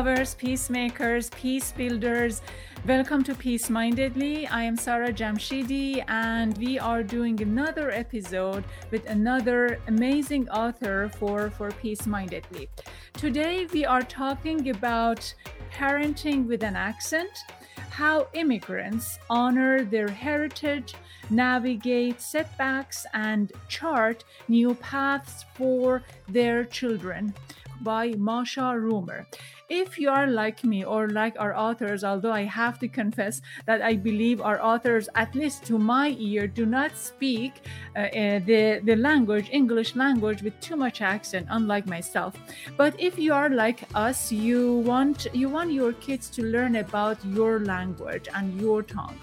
lovers, peacemakers, peace builders. Welcome to Peace Mindedly. I am Sarah Jamshidi, and we are doing another episode with another amazing author for, for Peace Mindedly. Today, we are talking about parenting with an accent, how immigrants honor their heritage, navigate setbacks, and chart new paths for their children by Masha Rumer. If you are like me or like our authors, although I have to confess that I believe our authors, at least to my ear, do not speak uh, uh, the, the language, English language, with too much accent, unlike myself. But if you are like us, you want you want your kids to learn about your language and your tongue.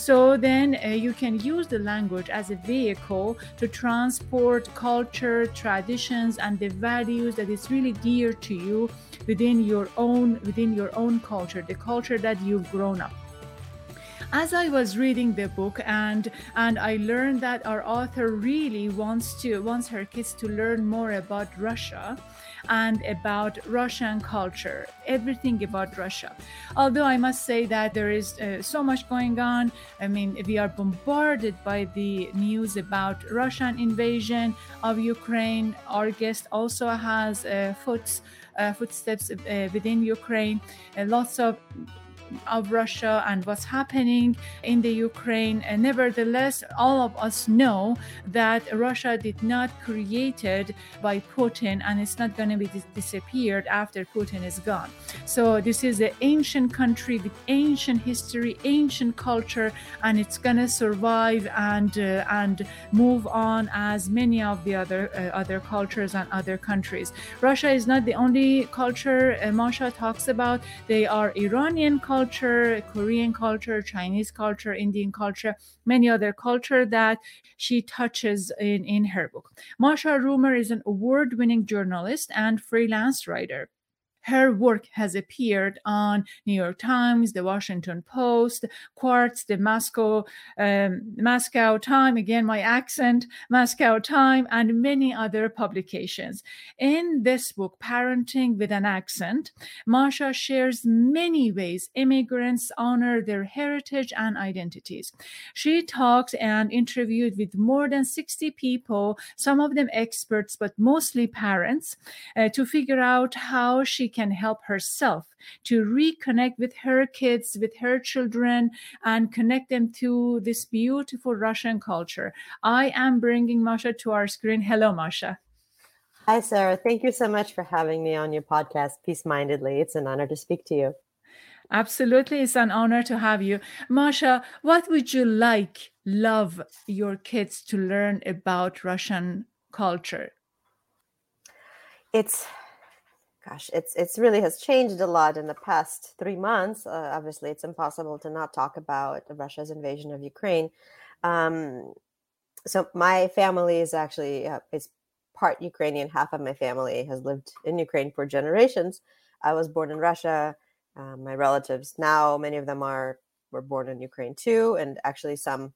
So then uh, you can use the language as a vehicle to transport culture, traditions, and the values that is really dear to you within your own within your own culture, the culture that you've grown up as I was reading the book and and I learned that our author really wants to wants her kids to learn more about Russia and about Russian culture, everything about Russia. Although I must say that there is uh, so much going on. I mean, we are bombarded by the news about Russian invasion of Ukraine. Our guest also has uh, foot, uh, footsteps uh, within Ukraine. Uh, lots of of Russia and what's happening in the Ukraine. And nevertheless, all of us know that Russia did not created by Putin and it's not going to be dis- disappeared after Putin is gone. So this is an ancient country with ancient history, ancient culture, and it's going to survive and uh, and move on as many of the other uh, other cultures and other countries. Russia is not the only culture uh, Masha talks about. They are Iranian culture culture, Korean culture, Chinese culture, Indian culture, many other culture that she touches in, in her book. Masha Rumer is an award-winning journalist and freelance writer. Her work has appeared on New York Times, the Washington Post, Quartz, the Moscow um, Moscow Time, again my accent, Moscow Time, and many other publications. In this book, Parenting with an Accent, Masha shares many ways immigrants honor their heritage and identities. She talked and interviewed with more than 60 people, some of them experts, but mostly parents, uh, to figure out how she can help herself to reconnect with her kids, with her children, and connect them to this beautiful Russian culture. I am bringing Masha to our screen. Hello, Masha. Hi, Sarah. Thank you so much for having me on your podcast, Peace Mindedly. It's an honor to speak to you. Absolutely. It's an honor to have you. Masha, what would you like, love your kids to learn about Russian culture? It's gosh, it's it's really has changed a lot in the past three months. Uh, obviously, it's impossible to not talk about Russia's invasion of Ukraine. Um, so my family is actually uh, is part Ukrainian. Half of my family has lived in Ukraine for generations. I was born in Russia. Uh, my relatives now, many of them are were born in Ukraine too, and actually some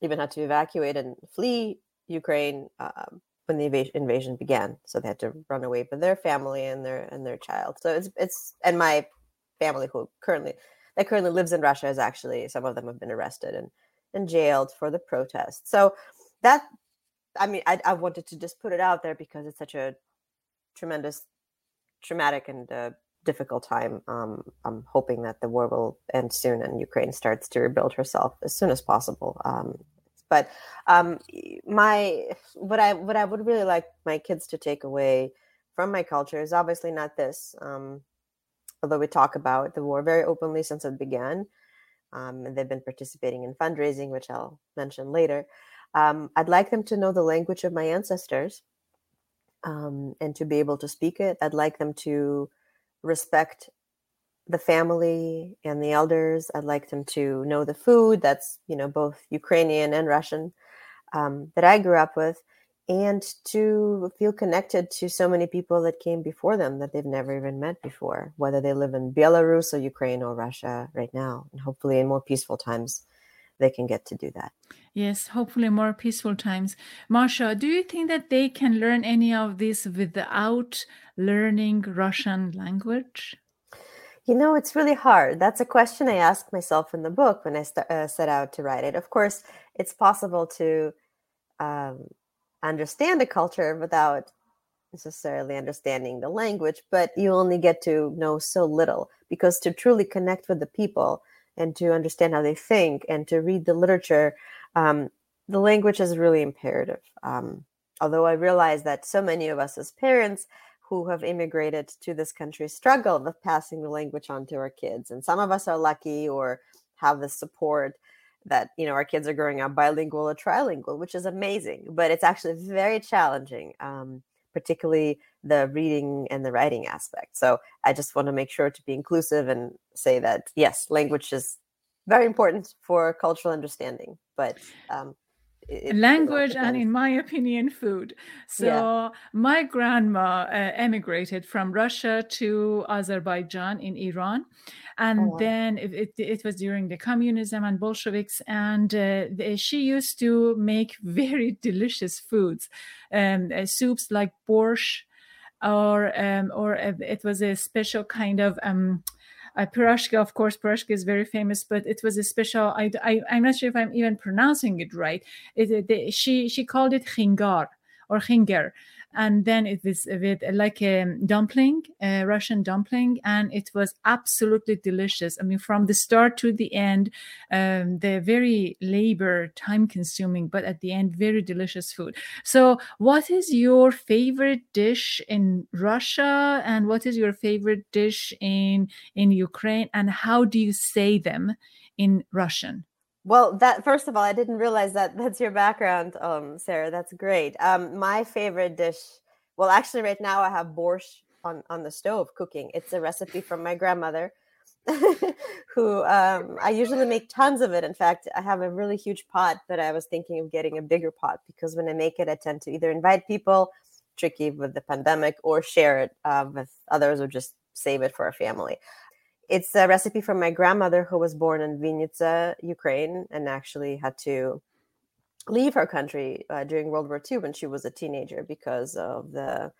even had to evacuate and flee Ukraine um, when the invasion began. So they had to run away with their family and their and their child. So it's it's and my family who currently that currently lives in Russia is actually some of them have been arrested and and jailed for the protest. So that I mean I, I wanted to just put it out there because it's such a tremendous traumatic and uh, difficult time. Um, I'm hoping that the war will end soon and Ukraine starts to rebuild herself as soon as possible. Um, but um, my what I what I would really like my kids to take away from my culture is obviously not this. Um, although we talk about the war very openly since it began, um, and they've been participating in fundraising, which I'll mention later. Um, I'd like them to know the language of my ancestors um, and to be able to speak it. I'd like them to respect the family and the elders. I'd like them to know the food that's, you know, both Ukrainian and Russian um, that I grew up with, and to feel connected to so many people that came before them that they've never even met before, whether they live in Belarus or Ukraine or Russia right now. And hopefully, in more peaceful times, they can get to do that. Yes, hopefully more peaceful times. Masha, do you think that they can learn any of this without learning Russian language? You know, it's really hard. That's a question I asked myself in the book when I st- uh, set out to write it. Of course, it's possible to um, understand a culture without necessarily understanding the language, but you only get to know so little because to truly connect with the people and to understand how they think and to read the literature, um, the language is really imperative. Um, although I realize that so many of us as parents who have immigrated to this country struggle with passing the language on to our kids. And some of us are lucky or have the support that you know our kids are growing up bilingual or trilingual, which is amazing. But it's actually very challenging, um, particularly the reading and the writing aspect. So I just want to make sure to be inclusive and say that yes, language is very important for cultural understanding, but um, it, language and in my opinion food so yeah. my grandma uh, emigrated from russia to azerbaijan in iran and oh, wow. then it, it, it, was during the communism and bolsheviks and uh, the, she used to make very delicious foods um, uh, soups like borscht or um, or uh, it was a special kind of um, uh, of course, Piroshka is very famous, but it was a special. I, I am not sure if I'm even pronouncing it right. It, it, she she called it khingar or khinger, and then it was with like a dumpling, a Russian dumpling, and it was absolutely delicious. I mean, from the start to the end, um, they're very labor time consuming, but at the end, very delicious food. So, what is your favorite dish in Russia, and what is your favorite dish in in Ukraine, and how do you say them in Russian? Well, that first of all, I didn't realize that that's your background, um, Sarah. That's great. Um, my favorite dish. Well, actually, right now I have borscht on on the stove cooking. It's a recipe from my grandmother, who um, I usually make tons of it. In fact, I have a really huge pot, but I was thinking of getting a bigger pot because when I make it, I tend to either invite people, tricky with the pandemic, or share it uh, with others, or just save it for a family it's a recipe from my grandmother who was born in Vinnytsia, Ukraine, and actually had to leave her country uh, during World War II when she was a teenager because of the,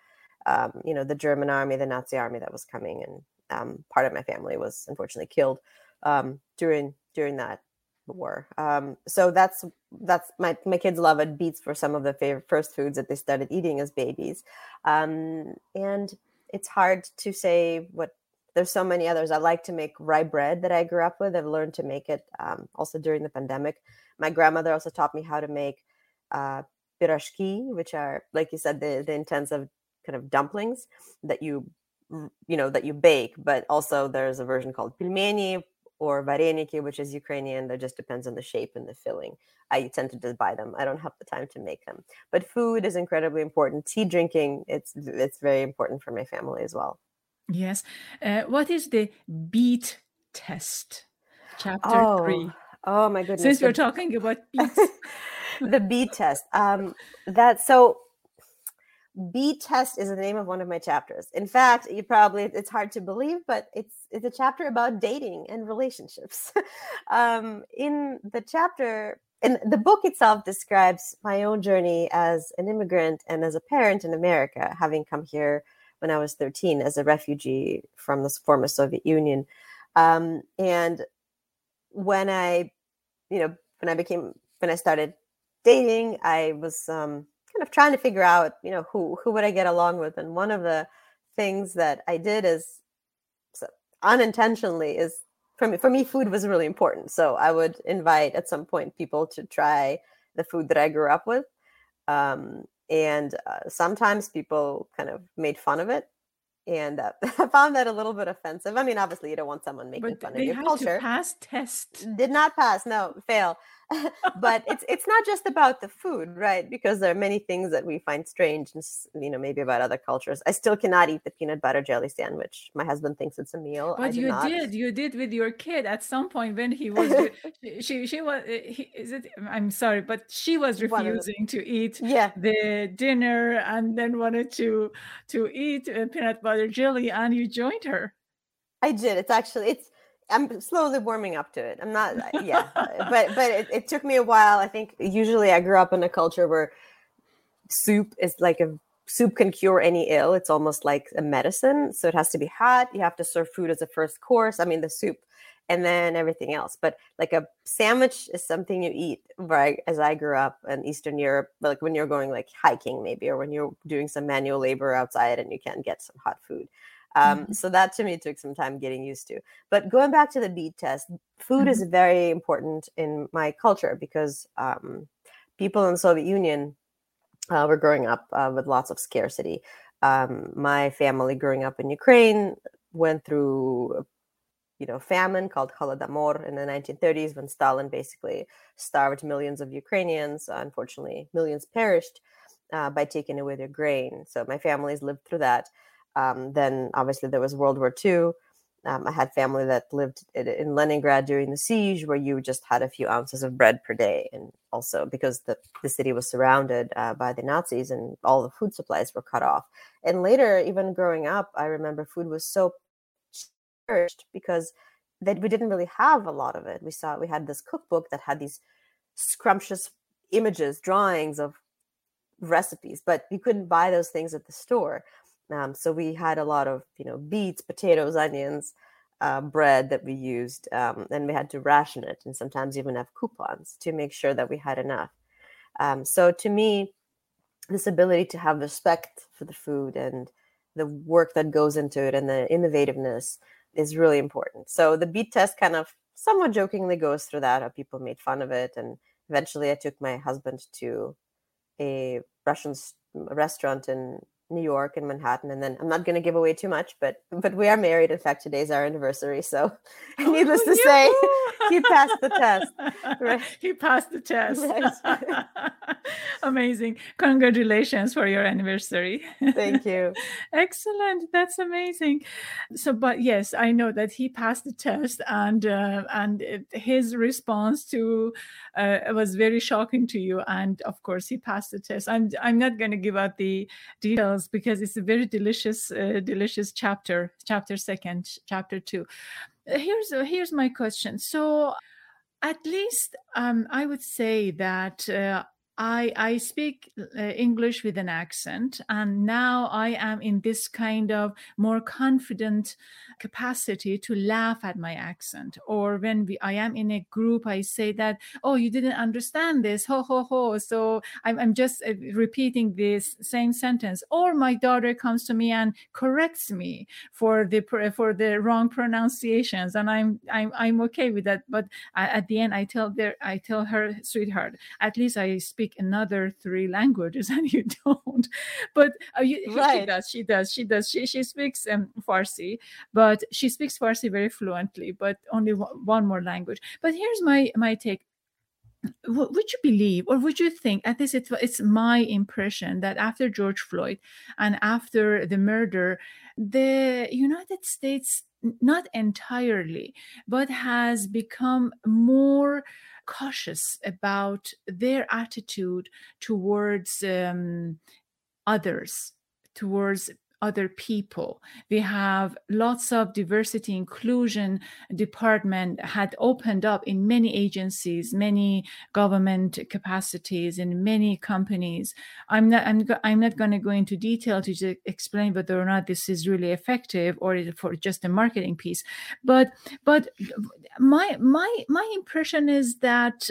um, you know, the German army, the Nazi army that was coming, and um, part of my family was unfortunately killed um, during during that war. Um, so that's that's my my kids love it. Beets for some of the favorite first foods that they started eating as babies, um, and it's hard to say what there's so many others. I like to make rye bread that I grew up with. I've learned to make it um, also during the pandemic. My grandmother also taught me how to make uh, pirashki, which are, like you said, the, the intensive kind of dumplings that you, you know, that you bake. But also there's a version called pelmeni or vareniki, which is Ukrainian. That just depends on the shape and the filling. I tend to just buy them. I don't have the time to make them. But food is incredibly important. Tea drinking, it's it's very important for my family as well. Yes. Uh, what is the beet test? Chapter oh, three. Oh my goodness. Since we're talking about beets. the beet test. Um, that so beet test is the name of one of my chapters. In fact, you probably it's hard to believe, but it's it's a chapter about dating and relationships. um, in the chapter, and the book itself describes my own journey as an immigrant and as a parent in America, having come here when I was 13 as a refugee from the former Soviet Union. Um, and when I, you know, when I became, when I started dating, I was um, kind of trying to figure out, you know, who who would I get along with. And one of the things that I did is so unintentionally is for me, for me, food was really important. So I would invite at some point people to try the food that I grew up with. Um, and uh, sometimes people kind of made fun of it and uh, I found that a little bit offensive. I mean, obviously, you don't want someone making but fun of your culture. pass test did not pass. No, fail. but it's it's not just about the food, right? Because there are many things that we find strange, and you know, maybe about other cultures. I still cannot eat the peanut butter jelly sandwich. My husband thinks it's a meal. But you not. did, you did with your kid at some point when he was she she was uh, he, is it? I'm sorry, but she was refusing to eat yeah. the dinner and then wanted to to eat peanut butter jelly, and you joined her. I did. It's actually it's I'm slowly warming up to it. I'm not, yeah, but but it, it, took me a while. I think usually I grew up in a culture where soup is like a soup can cure any ill. It's almost like a medicine. So it has to be hot. You have to serve food as a first course. I mean, the soup and then everything else. But like a sandwich is something you eat, right? As I grew up in Eastern Europe, like when you're going like hiking, maybe, or when you're doing some manual labor outside and you can't get some hot food. Um, mm-hmm. So that to me took some time getting used to. But going back to the beet test, food mm-hmm. is very important in my culture because um, people in the Soviet Union uh, were growing up uh, with lots of scarcity. Um, my family growing up in Ukraine went through you know famine called Holodomor in the 1930s when Stalin basically starved millions of Ukrainians. Unfortunately, millions perished uh, by taking away their grain. So my family's lived through that. Um, then obviously there was World War II. Um, I had family that lived in Leningrad during the siege, where you just had a few ounces of bread per day, and also because the, the city was surrounded uh, by the Nazis and all the food supplies were cut off. And later, even growing up, I remember food was so cherished because that we didn't really have a lot of it. We saw we had this cookbook that had these scrumptious images, drawings of recipes, but you couldn't buy those things at the store. Um, so we had a lot of you know beets, potatoes, onions, uh, bread that we used, um, and we had to ration it, and sometimes even have coupons to make sure that we had enough. Um, so to me, this ability to have respect for the food and the work that goes into it and the innovativeness is really important. So the beet test kind of somewhat jokingly goes through that. How people made fun of it, and eventually I took my husband to a Russian restaurant in New York and Manhattan, and then I'm not going to give away too much, but but we are married. In fact, today's our anniversary, so oh, needless to say, he passed the test. Right? He passed the test. Right. amazing! Congratulations for your anniversary. Thank you. Excellent. That's amazing. So, but yes, I know that he passed the test, and uh, and it, his response to uh, was very shocking to you, and of course, he passed the test. I'm I'm not going to give out the details because it's a very delicious, uh, delicious chapter, chapter second, chapter two. Uh, here's uh, here's my question. So, at least um, I would say that uh, I, I speak uh, English with an accent, and now I am in this kind of more confident capacity to laugh at my accent. Or when we, I am in a group, I say that, oh, you didn't understand this, ho, ho, ho. So I'm, I'm just uh, repeating this same sentence. Or my daughter comes to me and corrects me for the for the wrong pronunciations, and I'm I'm I'm okay with that. But at the end, I tell their I tell her, sweetheart, at least I speak speak another three languages and you don't. But uh, you, right. she does she does she does she, she speaks um, farsi but she speaks farsi very fluently but only one more language. But here's my my take. Would you believe or would you think at least it's my impression that after george floyd and after the murder the united states not entirely but has become more cautious about their attitude towards um, others towards other people. We have lots of diversity inclusion department had opened up in many agencies, many government capacities in many companies. I'm not I'm, I'm not going to go into detail to explain whether or not this is really effective or for just a marketing piece. But but my my my impression is that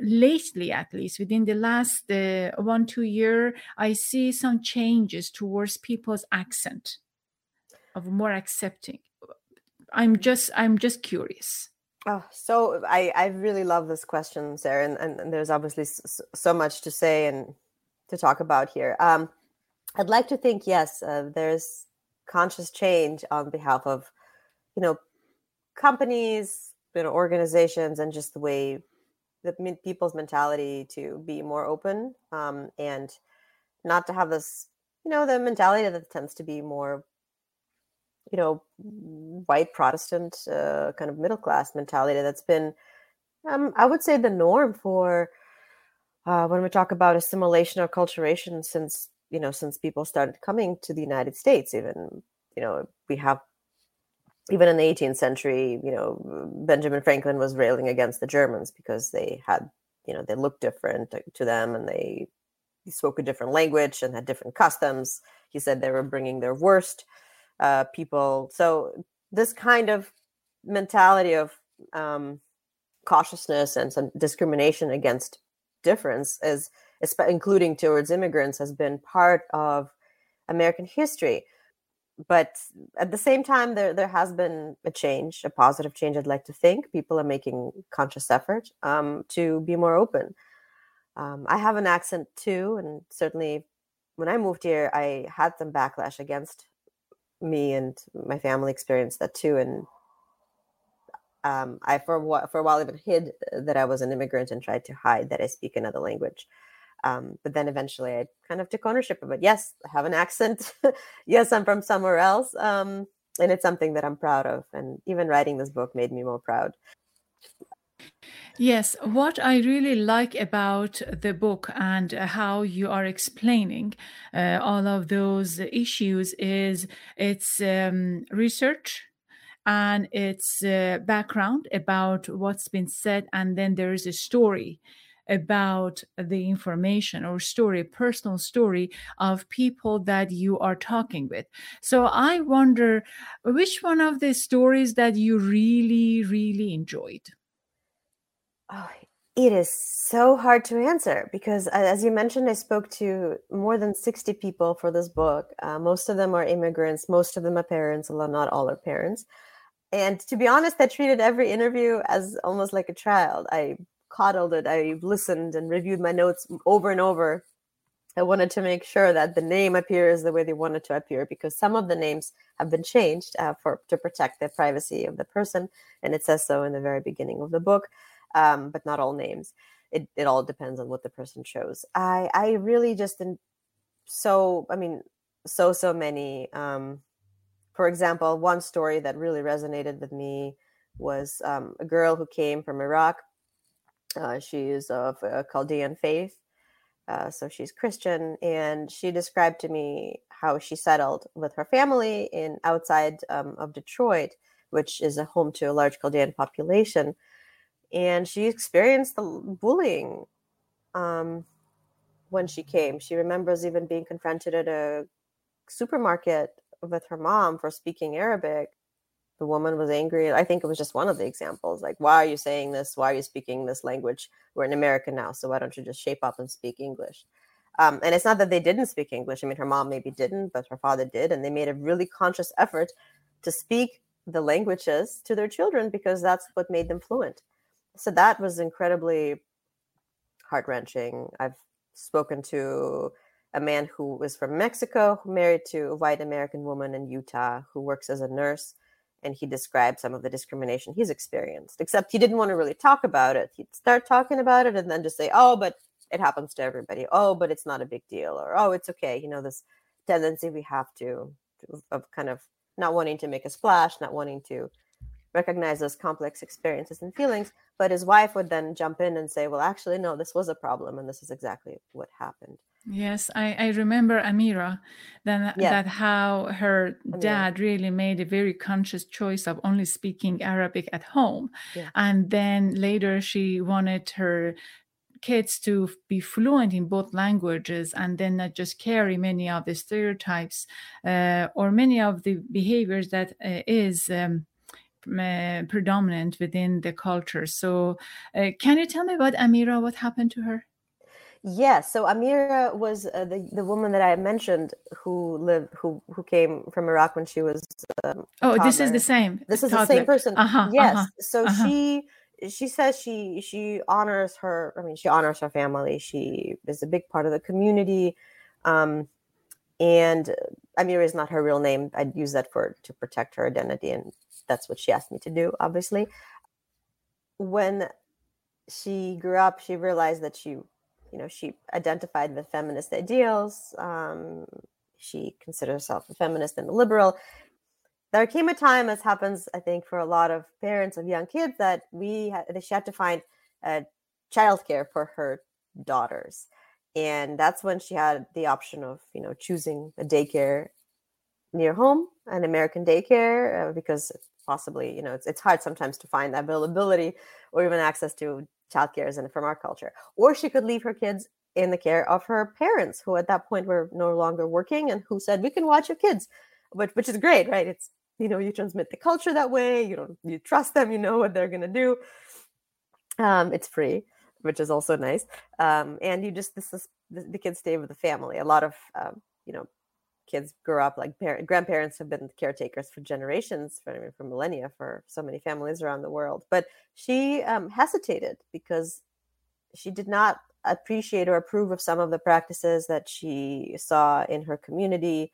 lately at least within the last uh, one two year i see some changes towards people's accent of more accepting. I'm just i'm just curious. Oh so i i really love this question sarah and, and, and there's obviously so, so, much to say and to talk about here. Um i'd like to think yes uh, there's conscious change on behalf of you know companies you know organizations and just the way the people's mentality to be more open um, and not to have this you know the mentality that tends to be more you know white protestant uh, kind of middle class mentality that's been um, i would say the norm for uh, when we talk about assimilation or acculturation since you know since people started coming to the united states even you know we have even in the 18th century, you know, Benjamin Franklin was railing against the Germans because they had, you know, they looked different to them and they spoke a different language and had different customs. He said they were bringing their worst uh, people. So this kind of mentality of um, cautiousness and some discrimination against difference is including towards immigrants has been part of american history but at the same time there there has been a change a positive change i'd like to think people are making conscious effort um, to be more open um, i have an accent too and certainly when i moved here i had some backlash against me and my family experienced that too and um, I for for a while even hid that I was an immigrant and tried to hide that I speak another language. Um, but then eventually I kind of took ownership of it. Yes, I have an accent. yes, I'm from somewhere else. Um, and it's something that I'm proud of. And even writing this book made me more proud. Yes, what I really like about the book and how you are explaining uh, all of those issues is its um, research and its uh, background about what's been said and then there is a story about the information or story personal story of people that you are talking with. So i wonder which one of the stories that you really really enjoyed? Oh it is so hard to answer because as you mentioned i spoke to more than 60 people for this book. Uh, most of them are immigrants. Most of them are parents although not all are parents. And to be honest, I treated every interview as almost like a child. I coddled it. I've listened and reviewed my notes over and over. I wanted to make sure that the name appears the way they wanted to appear because some of the names have been changed uh, for to protect the privacy of the person, and it says so in the very beginning of the book. Um, but not all names. It it all depends on what the person chose. I I really just so I mean so so many um, for example, one story that really resonated with me was um, a girl who came from Iraq. Uh, she is of a Chaldean faith, uh, so she's Christian, and she described to me how she settled with her family in outside um, of Detroit, which is a home to a large Chaldean population, and she experienced the bullying um, when she came. She remembers even being confronted at a supermarket with her mom for speaking Arabic. The woman was angry. I think it was just one of the examples. Like, why are you saying this? Why are you speaking this language? We're in America now, so why don't you just shape up and speak English? Um, and it's not that they didn't speak English. I mean, her mom maybe didn't, but her father did, and they made a really conscious effort to speak the languages to their children because that's what made them fluent. So that was incredibly heart wrenching. I've spoken to a man who was from Mexico, married to a white American woman in Utah who works as a nurse. And he described some of the discrimination he's experienced, except he didn't want to really talk about it. He'd start talking about it and then just say, oh, but it happens to everybody. Oh, but it's not a big deal. Or, oh, it's okay. You know, this tendency we have to, of kind of not wanting to make a splash, not wanting to recognize those complex experiences and feelings. But his wife would then jump in and say, well, actually, no, this was a problem. And this is exactly what happened. Yes, I, I remember Amira, then yeah. that how her Amira. dad really made a very conscious choice of only speaking Arabic at home. Yeah. And then later she wanted her kids to be fluent in both languages and then not just carry many of the stereotypes uh, or many of the behaviors that uh, is um, uh, predominant within the culture. So, uh, can you tell me about Amira? What happened to her? Yes. So Amira was uh, the the woman that I mentioned who lived who who came from Iraq when she was. Um, oh, this is the same. This is toddler. the same person. Uh-huh, yes. Uh-huh, so uh-huh. she she says she she honors her. I mean, she honors her family. She is a big part of the community. Um, and Amira is not her real name. I'd use that for to protect her identity, and that's what she asked me to do. Obviously, when she grew up, she realized that she you know, she identified with feminist ideals. Um, she considered herself a feminist and a liberal. There came a time, as happens, I think, for a lot of parents of young kids, that we had, she had to find uh, childcare for her daughters, and that's when she had the option of, you know, choosing a daycare near home, an American daycare, uh, because possibly, you know, it's it's hard sometimes to find availability or even access to childcare is from our culture or she could leave her kids in the care of her parents, who at that point were no longer working and who said, We can watch your kids, which, which is great, right? It's, you know, you transmit the culture that way, you don't, you trust them, you know what they're going to do. Um, it's free, which is also nice. Um, and you just, this is, the, the kids stay with the family. A lot of, um, you know, kids grow up like parent, grandparents have been caretakers for generations for, for millennia for so many families around the world but she um, hesitated because she did not appreciate or approve of some of the practices that she saw in her community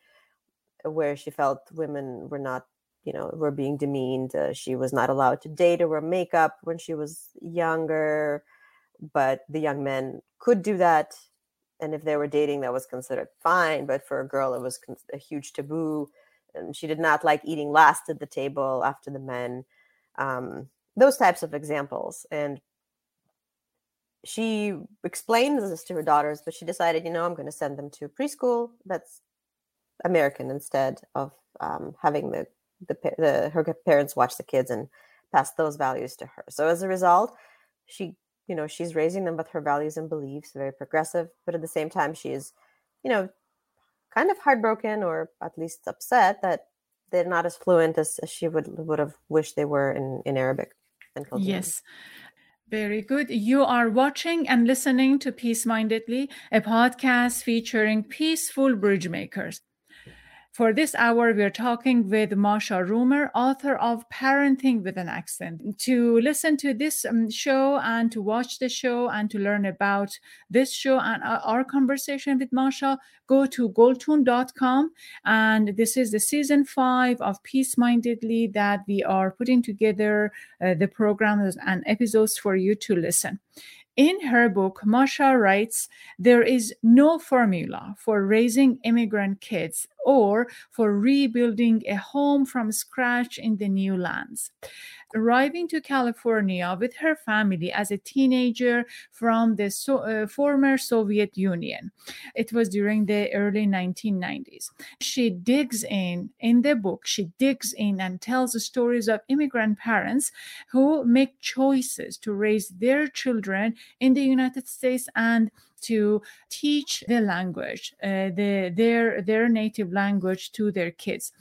where she felt women were not you know were being demeaned uh, she was not allowed to date or wear makeup when she was younger but the young men could do that and if they were dating that was considered fine but for a girl it was a huge taboo and she did not like eating last at the table after the men um, those types of examples and she explained this to her daughters but she decided you know i'm going to send them to preschool that's american instead of um, having the, the, the her parents watch the kids and pass those values to her. So as a result she you know she's raising them with her values and beliefs very progressive but at the same time she is you know kind of heartbroken or at least upset that they're not as fluent as, as she would would have wished they were in in arabic and yes very good. You are watching and listening to Peace Mindedly, a podcast featuring peaceful bridge makers. For this hour, we are talking with Masha Rumer, author of Parenting with an Accent. To listen to this um, show and to watch the show and to learn about this show and uh, our conversation with Masha, go to goldtoon.com. And this is the season five of Peace Mindedly that we are putting together uh, the programs and episodes for you to listen. In her book, Masha writes, There is no formula for raising immigrant kids or for rebuilding a home from scratch in the new lands arriving to California with her family as a teenager from the so, uh, former Soviet Union. It was during the early 1990s. She digs in, in the book, she digs in and tells the stories of immigrant parents who make choices to raise their children in the United States and to teach the language, uh, the, their, their native language to their kids.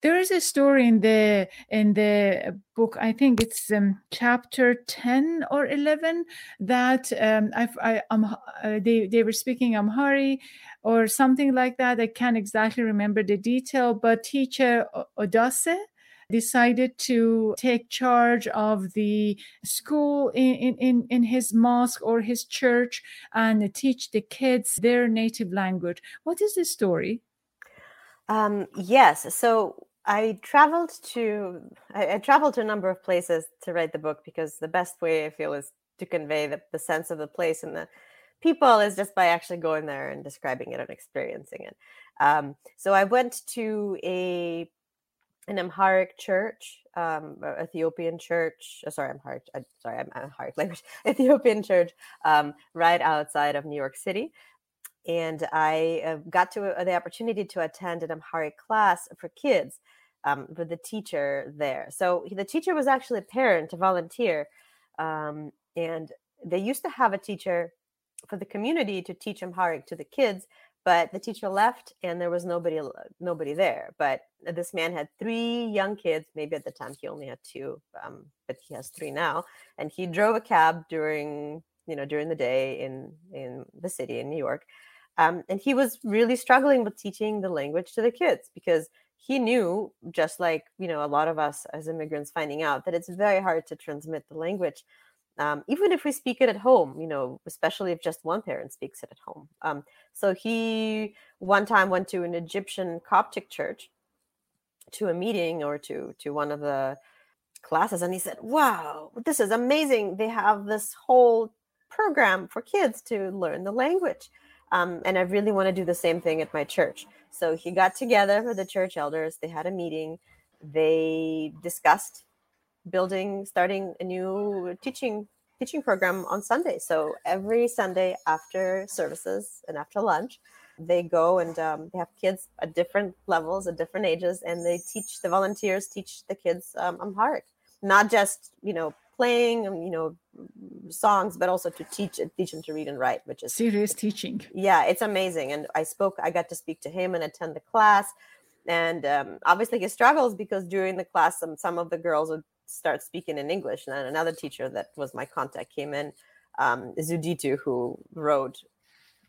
There is a story in the in the book i think it's um, chapter 10 or 11 that um, I, I, um, uh, they, they were speaking amhari or something like that. I can't exactly remember the detail but teacher odase decided to take charge of the school in, in, in his mosque or his church and teach the kids their native language what is the story um, yes. So I traveled to I, I, traveled to a number of places to write the book because the best way I feel is to convey the, the sense of the place and the people is just by actually going there and describing it and experiencing it. Um, so I went to a an Amharic church, um, Ethiopian church. Oh, sorry, Amharic. Uh, sorry, I'm Amharic language. Ethiopian church, um, right outside of New York City and I uh, got to uh, the opportunity to attend an Amharic class for kids um, with the teacher there. So the teacher was actually a parent, a volunteer, um, and they used to have a teacher for the community to teach Amharic to the kids. But the teacher left, and there was nobody nobody there. But this man had three young kids. Maybe at the time he only had two, um, but he has three now. And he drove a cab during you know during the day in in the city in New York. Um, and he was really struggling with teaching the language to the kids because he knew just like you know a lot of us as immigrants finding out that it's very hard to transmit the language um, even if we speak it at home you know especially if just one parent speaks it at home um, so he one time went to an egyptian coptic church to a meeting or to to one of the classes and he said wow this is amazing they have this whole program for kids to learn the language um, and I really want to do the same thing at my church. So he got together with the church elders. They had a meeting. They discussed building, starting a new teaching teaching program on Sunday. So every Sunday after services and after lunch, they go and um, they have kids at different levels, at different ages, and they teach the volunteers teach the kids um, Amharic, not just you know playing, um, you know, songs, but also to teach teach them to read and write, which is serious teaching. Yeah, it's amazing. And I spoke, I got to speak to him and attend the class. And um, obviously, he struggles because during the class, some some of the girls would start speaking in English. And then another teacher that was my contact came in, um, Zuditu, who wrote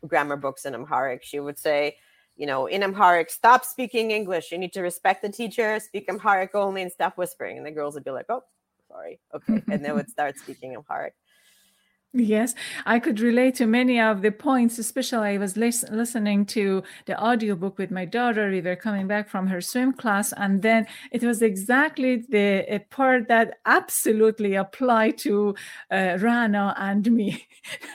grammar books in Amharic. She would say, you know, in Amharic, stop speaking English. You need to respect the teacher, speak Amharic only, and stop whispering. And the girls would be like, oh, sorry. Okay. And they would start speaking Amharic. Yes, I could relate to many of the points, especially I was lis- listening to the audiobook with my daughter. We were coming back from her swim class, and then it was exactly the part that absolutely applied to uh, Rana and me.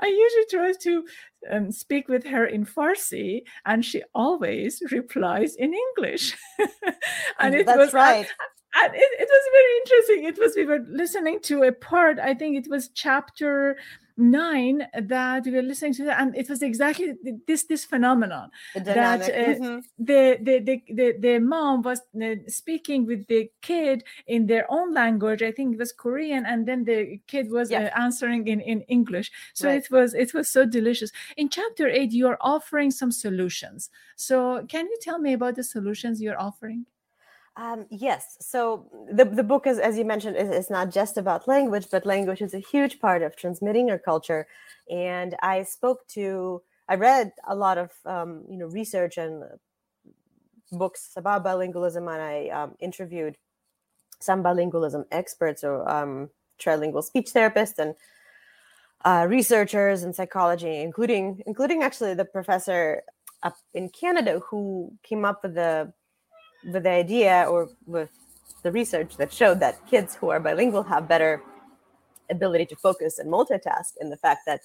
I usually try to um, speak with her in Farsi, and she always replies in English. and it That's was right. And it, it was very interesting. It was we were listening to a part. I think it was chapter nine that we were listening to and it was exactly this this phenomenon that uh, mm-hmm. the, the, the the mom was uh, speaking with the kid in their own language i think it was korean and then the kid was uh, answering in in english so it was it was so delicious in chapter 8 you are offering some solutions so can you tell me about the solutions you're offering um, yes. So the, the book, is, as you mentioned, is, is not just about language, but language is a huge part of transmitting our culture. And I spoke to, I read a lot of, um, you know, research and books about bilingualism, and I um, interviewed some bilingualism experts or um, trilingual speech therapists and uh, researchers in psychology, including including actually the professor up in Canada who came up with the with the idea or with the research that showed that kids who are bilingual have better ability to focus and multitask and the fact that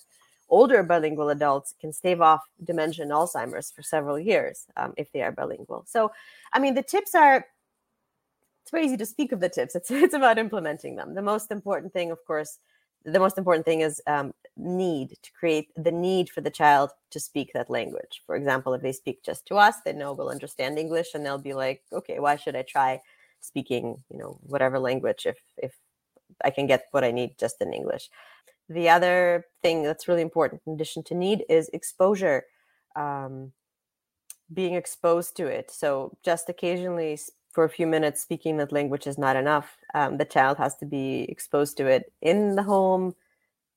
older bilingual adults can stave off dementia and alzheimer's for several years um, if they are bilingual. So i mean the tips are it's very easy to speak of the tips. It's, it's about implementing them. The most important thing of course the most important thing is um, need to create the need for the child to speak that language. For example, if they speak just to us, they know we'll understand English, and they'll be like, "Okay, why should I try speaking, you know, whatever language if if I can get what I need just in English?" The other thing that's really important, in addition to need, is exposure. Um, being exposed to it. So just occasionally for a few minutes speaking that language is not enough. Um, the child has to be exposed to it in the home,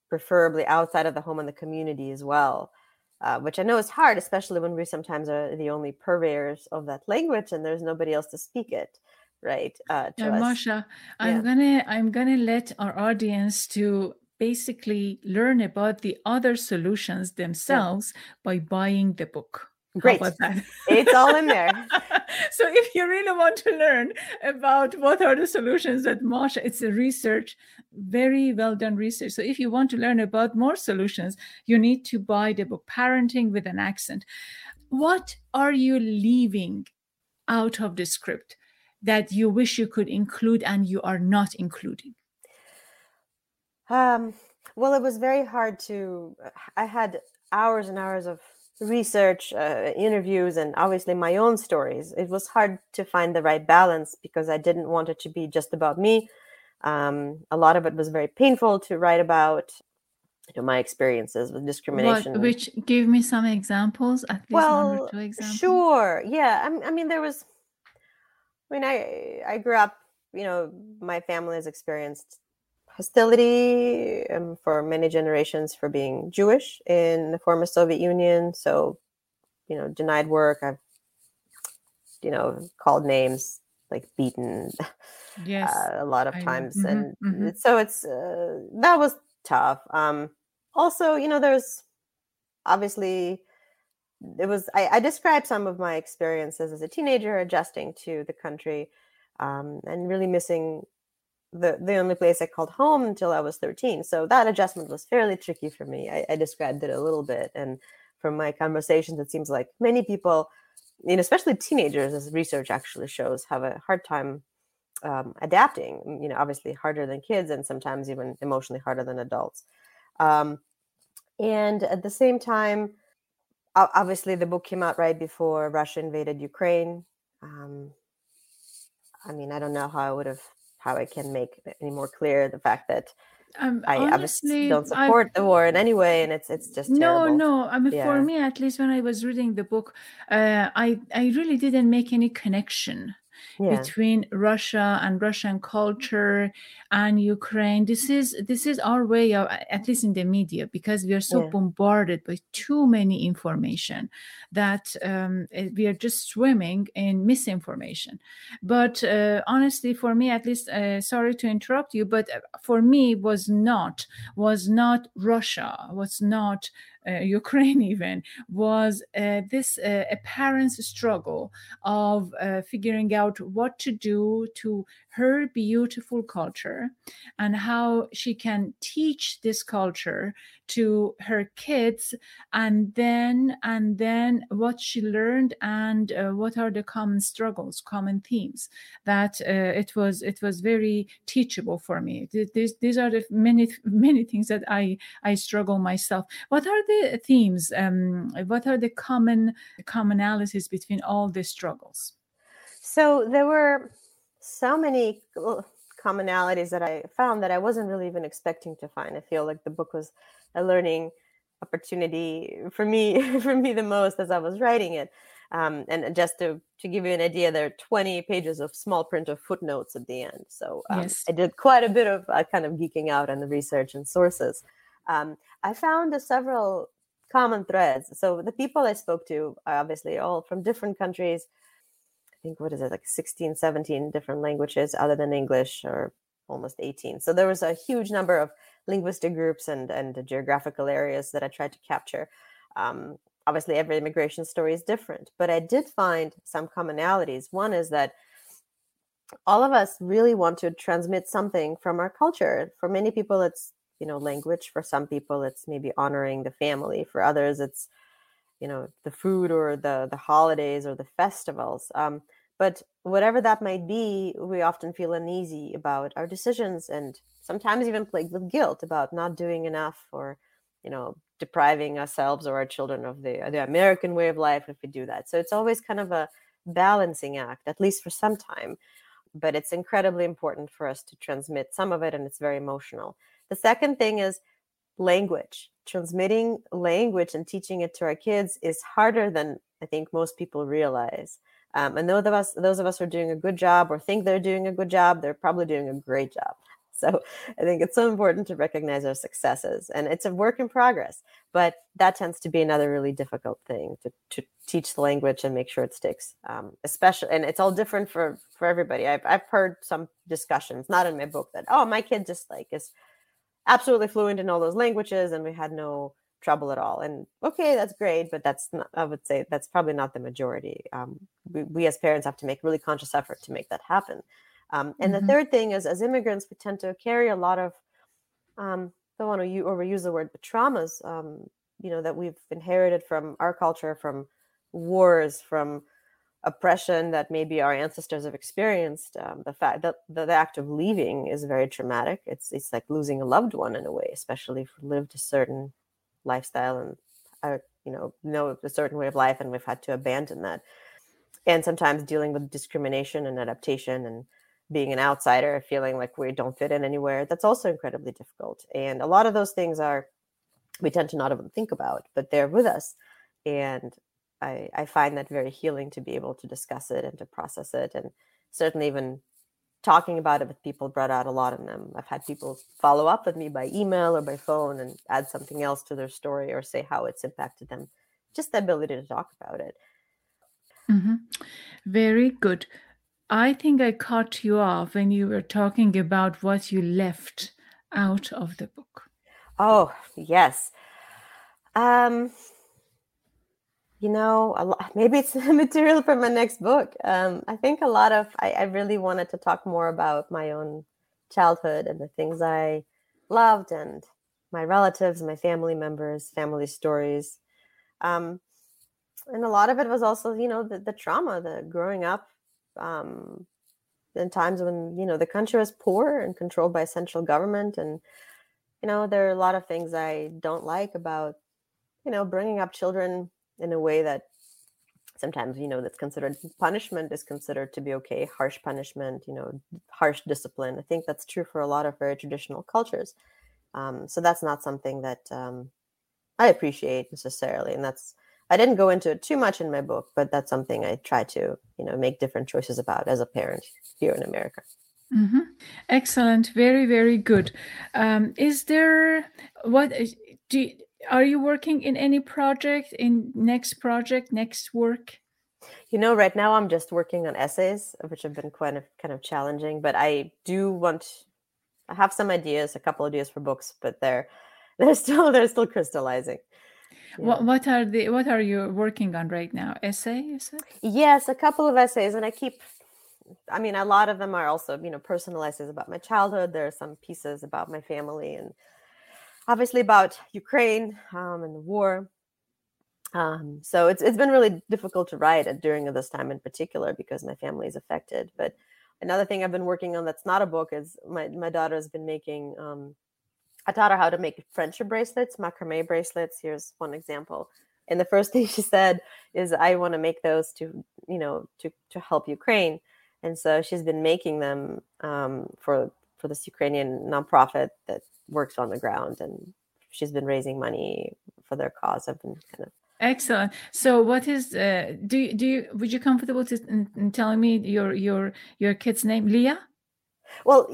preferably outside of the home and the community as well. Uh, which I know is hard, especially when we sometimes are the only purveyors of that language and there's nobody else to speak it, right? Uh, to uh, Masha, I'm gonna I'm gonna let our audience to basically learn about the other solutions themselves yeah. by buying the book. Great. it's all in there. so if you really want to learn about what are the solutions that Masha, it's a research, very well done research. So if you want to learn about more solutions, you need to buy the book Parenting with an Accent. What are you leaving out of the script that you wish you could include and you are not including? Um, well, it was very hard to, I had hours and hours of research, uh, interviews, and obviously my own stories, it was hard to find the right balance because I didn't want it to be just about me. Um, a lot of it was very painful to write about. You know, my experiences with discrimination. What, which give me some examples, at least well, one or two examples. Sure. Yeah. I, I mean, there was. I mean, I I grew up. You know, my family has experienced hostility um, for many generations for being Jewish in the former Soviet Union. So, you know, denied work. I've, you know, called names like beaten. Yes, uh, a lot of times, mm-hmm, and mm-hmm. so it's uh, that was tough. Um, also, you know, there's obviously it was I, I described some of my experiences as a teenager adjusting to the country um, and really missing the the only place I called home until I was 13. So that adjustment was fairly tricky for me. I, I described it a little bit, and from my conversations, it seems like many people, and especially teenagers, as research actually shows, have a hard time um, adapting. You know, obviously harder than kids, and sometimes even emotionally harder than adults. Um, and at the same time, obviously, the book came out right before Russia invaded Ukraine. Um, I mean, I don't know how I would have how I can make any more clear the fact that Um, I honestly, don't support the war in any way, and it's it's just no, terrible. no. I mean, for me, at least when I was reading the book, uh, I I really didn't make any connection yeah, between Russia and Russian culture and Ukraine. This is this is our way of, at least in the media, because we are so yeah, bombarded by too many information that um, eh, we are just swimming in misinformation. But uh, honestly, for me, at least, uh, sorry to interrupt you, but uh, for me, was not was not Russia, was not Ukraine even was uh, this uh, a struggle of uh, figuring out what to do to her beautiful culture and how she can teach this culture to her kids and then and then what she learned and uh, what are the common struggles common themes that uh, it was it was very teachable for me. These, these are the many many things that i i struggle myself. What are the themes um, what are the common commonalities between all the struggles? So there were so many commonalities that I found that I wasn't really even expecting to find. I feel like the book was a learning opportunity for me for me the most as I was writing it. Um, and just to to give you an idea, there are 20 pages of small print of footnotes at the end. So um, yes I did quite a bit of uh, kind of geeking out on the research and sources. Um, I found uh, several common threads. So the people I spoke to are obviously all from different countries. I think what is it like 16, 17 different languages other than English or almost 18. So there was a huge number of linguistic groups and and geographical areas that I tried to capture. Um, obviously, every immigration story is different, but I did find some commonalities. One is that all of us really want to transmit something from our culture. For many people, it's you know language. For some people, it's maybe honoring the family. For others, it's you know the food or the the holidays or the festivals. Um, but whatever that might be, we often feel uneasy about our decisions and sometimes even plagued with guilt about not doing enough or you know depriving ourselves or our children of the the American way of life if we do that. So it's always kind of a balancing act, at least for some time. But it's incredibly important for us to transmit some of it, and it's very emotional. The second thing is language. Transmitting language and teaching it to our kids is harder than I think most people realize. Um, and those of us, those of us who are doing a good job or think they're doing a good job, they're probably doing a great job. So I think it's so important to recognize our successes, and it's a work in progress. But that tends to be another really difficult thing to, to teach the language and make sure it sticks. Um, especially, and it's all different for for everybody. I've I've heard some discussions, not in my book, that oh, my kid just like is absolutely fluent in all those languages, and we had no trouble at all. And okay, that's great, but that's not, I would say that's probably not the majority. Um, we, we as parents have to make really conscious effort to make that happen. Um, and Mhm. the third thing is, as immigrants, we tend to carry a lot of, um, don't want to u- overuse the word, but traumas, um, you know, that we've inherited from our culture, from wars, from oppression that maybe our ancestors have experienced. Um, the fact that the, the act of leaving is very traumatic. It's it's like losing a loved one in a way, especially if we lived a certain lifestyle and uh, you know know a certain way of life, and we've had to abandon that. And sometimes dealing with discrimination and adaptation and being an outsider, feeling like we don't fit in anywhere, that's also incredibly difficult. And a lot of those things are we tend to not even think about, but they're with us. And I, I find that very healing to be able to discuss it and to process it. And certainly even talking about it with people brought out a lot in them. I've had people follow up with me by email or by phone and add something else to their story or say how it's impacted them. Just the ability to talk about it. Mhm. Very good. I think I cut you off when you were talking about what you left out of the book. Oh, yes. Um, you know, a lot, maybe it's material for my next book. Um, I think a lot of, I, I really wanted to talk more about my own childhood and the things I loved and my relatives, my family members, family stories. Um, and a lot of it was also, you know, the, the trauma, the growing up um, in times when, you know, the country was poor and controlled by central government. And, you know, there are a lot of things I don't like about, you know, bringing up children in a way that sometimes you know that's considered punishment is considered to be okay harsh punishment you know harsh discipline. I think that's true for a lot of very traditional cultures. Um, so that's not something that um, i appreciate necessarily and that's i didn't go into it too much in my book but that's something i try to you know make different choices about as a parent here in america. Mm-hmm. excellent. Very very good. Um, is there what do you, are you working in any project in next project next work? You know right now i'm just working on essays which have been kind of, kind of challenging but i do want i have some ideas a couple of ideas for books but they're they're still they're still crystallizing. Yeah. what what are the what are you working on right now? Essay you said? Yes a couple of essays and i keep i mean a lot of them are also you know personal essays about my childhood there are some pieces about my family and obviously about Ukraine um, and the war. Um, so it's it's been really difficult to write during this time in particular because my family is affected. But another thing I've been working on that's not a book is my my daughter has been making. Um, I taught her how to make friendship bracelets, macrame bracelets. Here's one example. And the first thing she said is, "I want to make those to you know to to help Ukraine." And so she's been making them um, for for this Ukrainian nonprofit that works on the ground and she's been raising money for their cause. I've been kind of excellent. So what is uh, do you do you would you comfortable to in, in telling me your your your kid's name? Leah? Well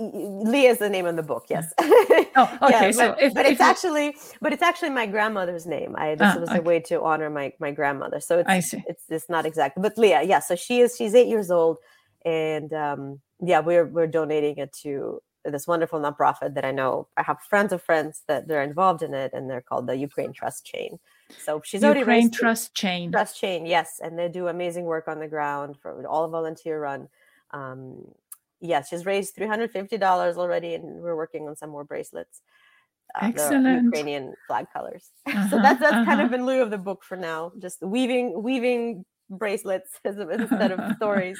leah is the name of the book yes. Oh okay. Yeah, so but, if, but if it's you... actually but it's actually my grandmother's name. I this ah, was okay. a way to honor my my grandmother. So it's I see. it's it's not exactly but leah yeah. So she is she's eight years old and um yeah we're we're donating it to this wonderful nonprofit that I know. I have friends of friends that they're involved in it, and they're called the Ukraine Trust Chain. So she's Ukraine already Ukraine Trust Chain. Trust Chain, yes, and they do amazing work on the ground for all volunteer run. Um, yes, she's raised three hundred fifty dollars already, and we're working on some more bracelets. Uh, Excellent. Ukrainian flag colors. Uh-huh, so that's that's uh-huh. kind of in lieu of the book for now. Just weaving weaving bracelets instead of stories.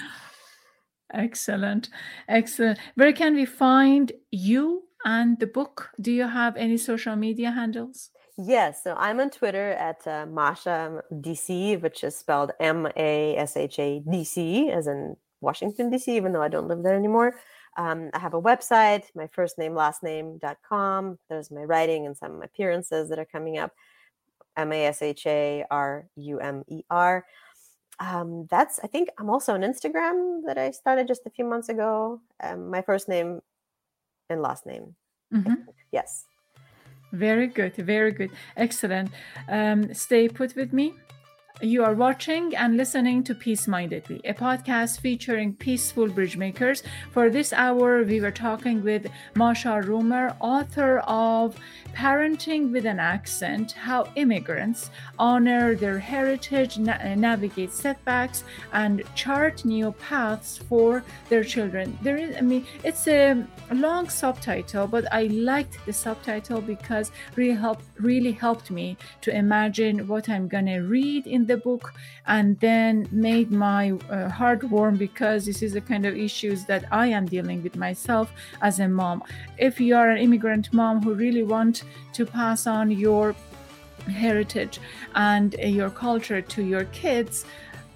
Excellent. Excellent. Where can we find you and the book? Do you have any social media handles? Yes, so I'm on Twitter at uh, Masha DC, which is spelled M A S H A D C, as in Washington DC, even though I don't live there anymore. Um, I have a website, my first name, last name.com. There's my writing and some appearances that are coming up. M A S H A R U M E R um, that's I think I'm also on Instagram that I started just a few months ago. Um, my first name and last name. Mm-hmm. Yes. Very good. Very good. Excellent. Um, stay put with me. You are watching and listening to Peace Mindedly, a podcast featuring peaceful bridge makers. For this hour, we were talking with Masha Rumer, author of Parenting with an Accent How Immigrants Honor Their Heritage, na- Navigate Setbacks, and Chart New Paths for Their Children. There is, I mean, it's a long subtitle, but I liked the subtitle because really helped, really helped me to imagine what I'm going to read in the book and then made my uh, heart warm because this is the kind of issues that I am dealing with myself as a mom. If you are an immigrant mom who really want to pass on your heritage and uh, your culture to your kids,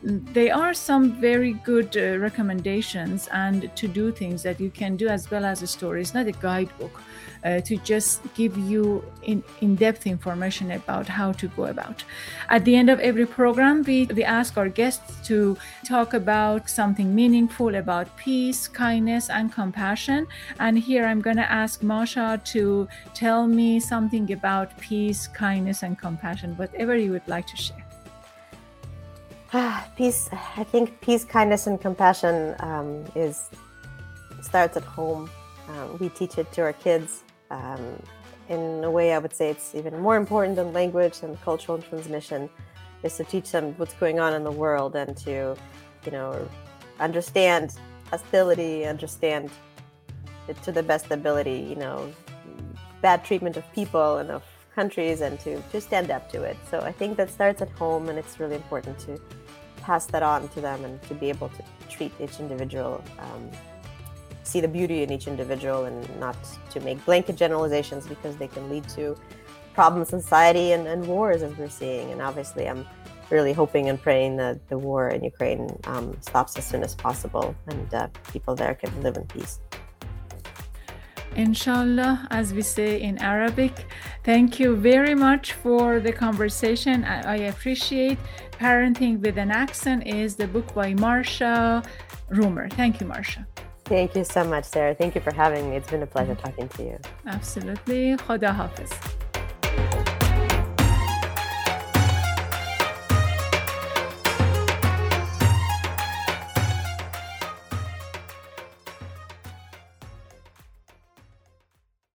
there are some very good uh, recommendations and to do things that you can do as well as a story. It's not a guidebook uh, to just give you in, in-depth information about how to go about. At the end of every program, we, we ask our guests to talk about something meaningful about peace, kindness, and compassion. And here I'm going to ask Masha to tell me something about peace, kindness, and compassion, whatever you would like to share. Ah, peace, I think peace, kindness, and compassion um, is starts at home. Um, we teach it to our kids um, in a way, I would say it's even more important than language and cultural transmission is to teach them what's going on in the world and to, you know, understand hostility, understand it to the best ability, you know, bad treatment of people and of countries and to, to stand up to it. So I think that starts at home and it's really important to pass that on to them and to be able to treat each individual um, see the beauty in each individual and not to make blanket generalizations because they can lead to problems in society and, and wars as we're seeing. And obviously, I'm really hoping and praying that the war in Ukraine um, stops as soon as possible and uh, people there can live in peace. Inshallah, as we say in Arabic. Thank you very much for the conversation. I, I appreciate Parenting with an Accent is the book by Masha Rumer. Thank you, Masha. Thank you so much, Sarah. Thank you for having me. It's been a pleasure talking to you. Absolutely. Khoda Hafiz.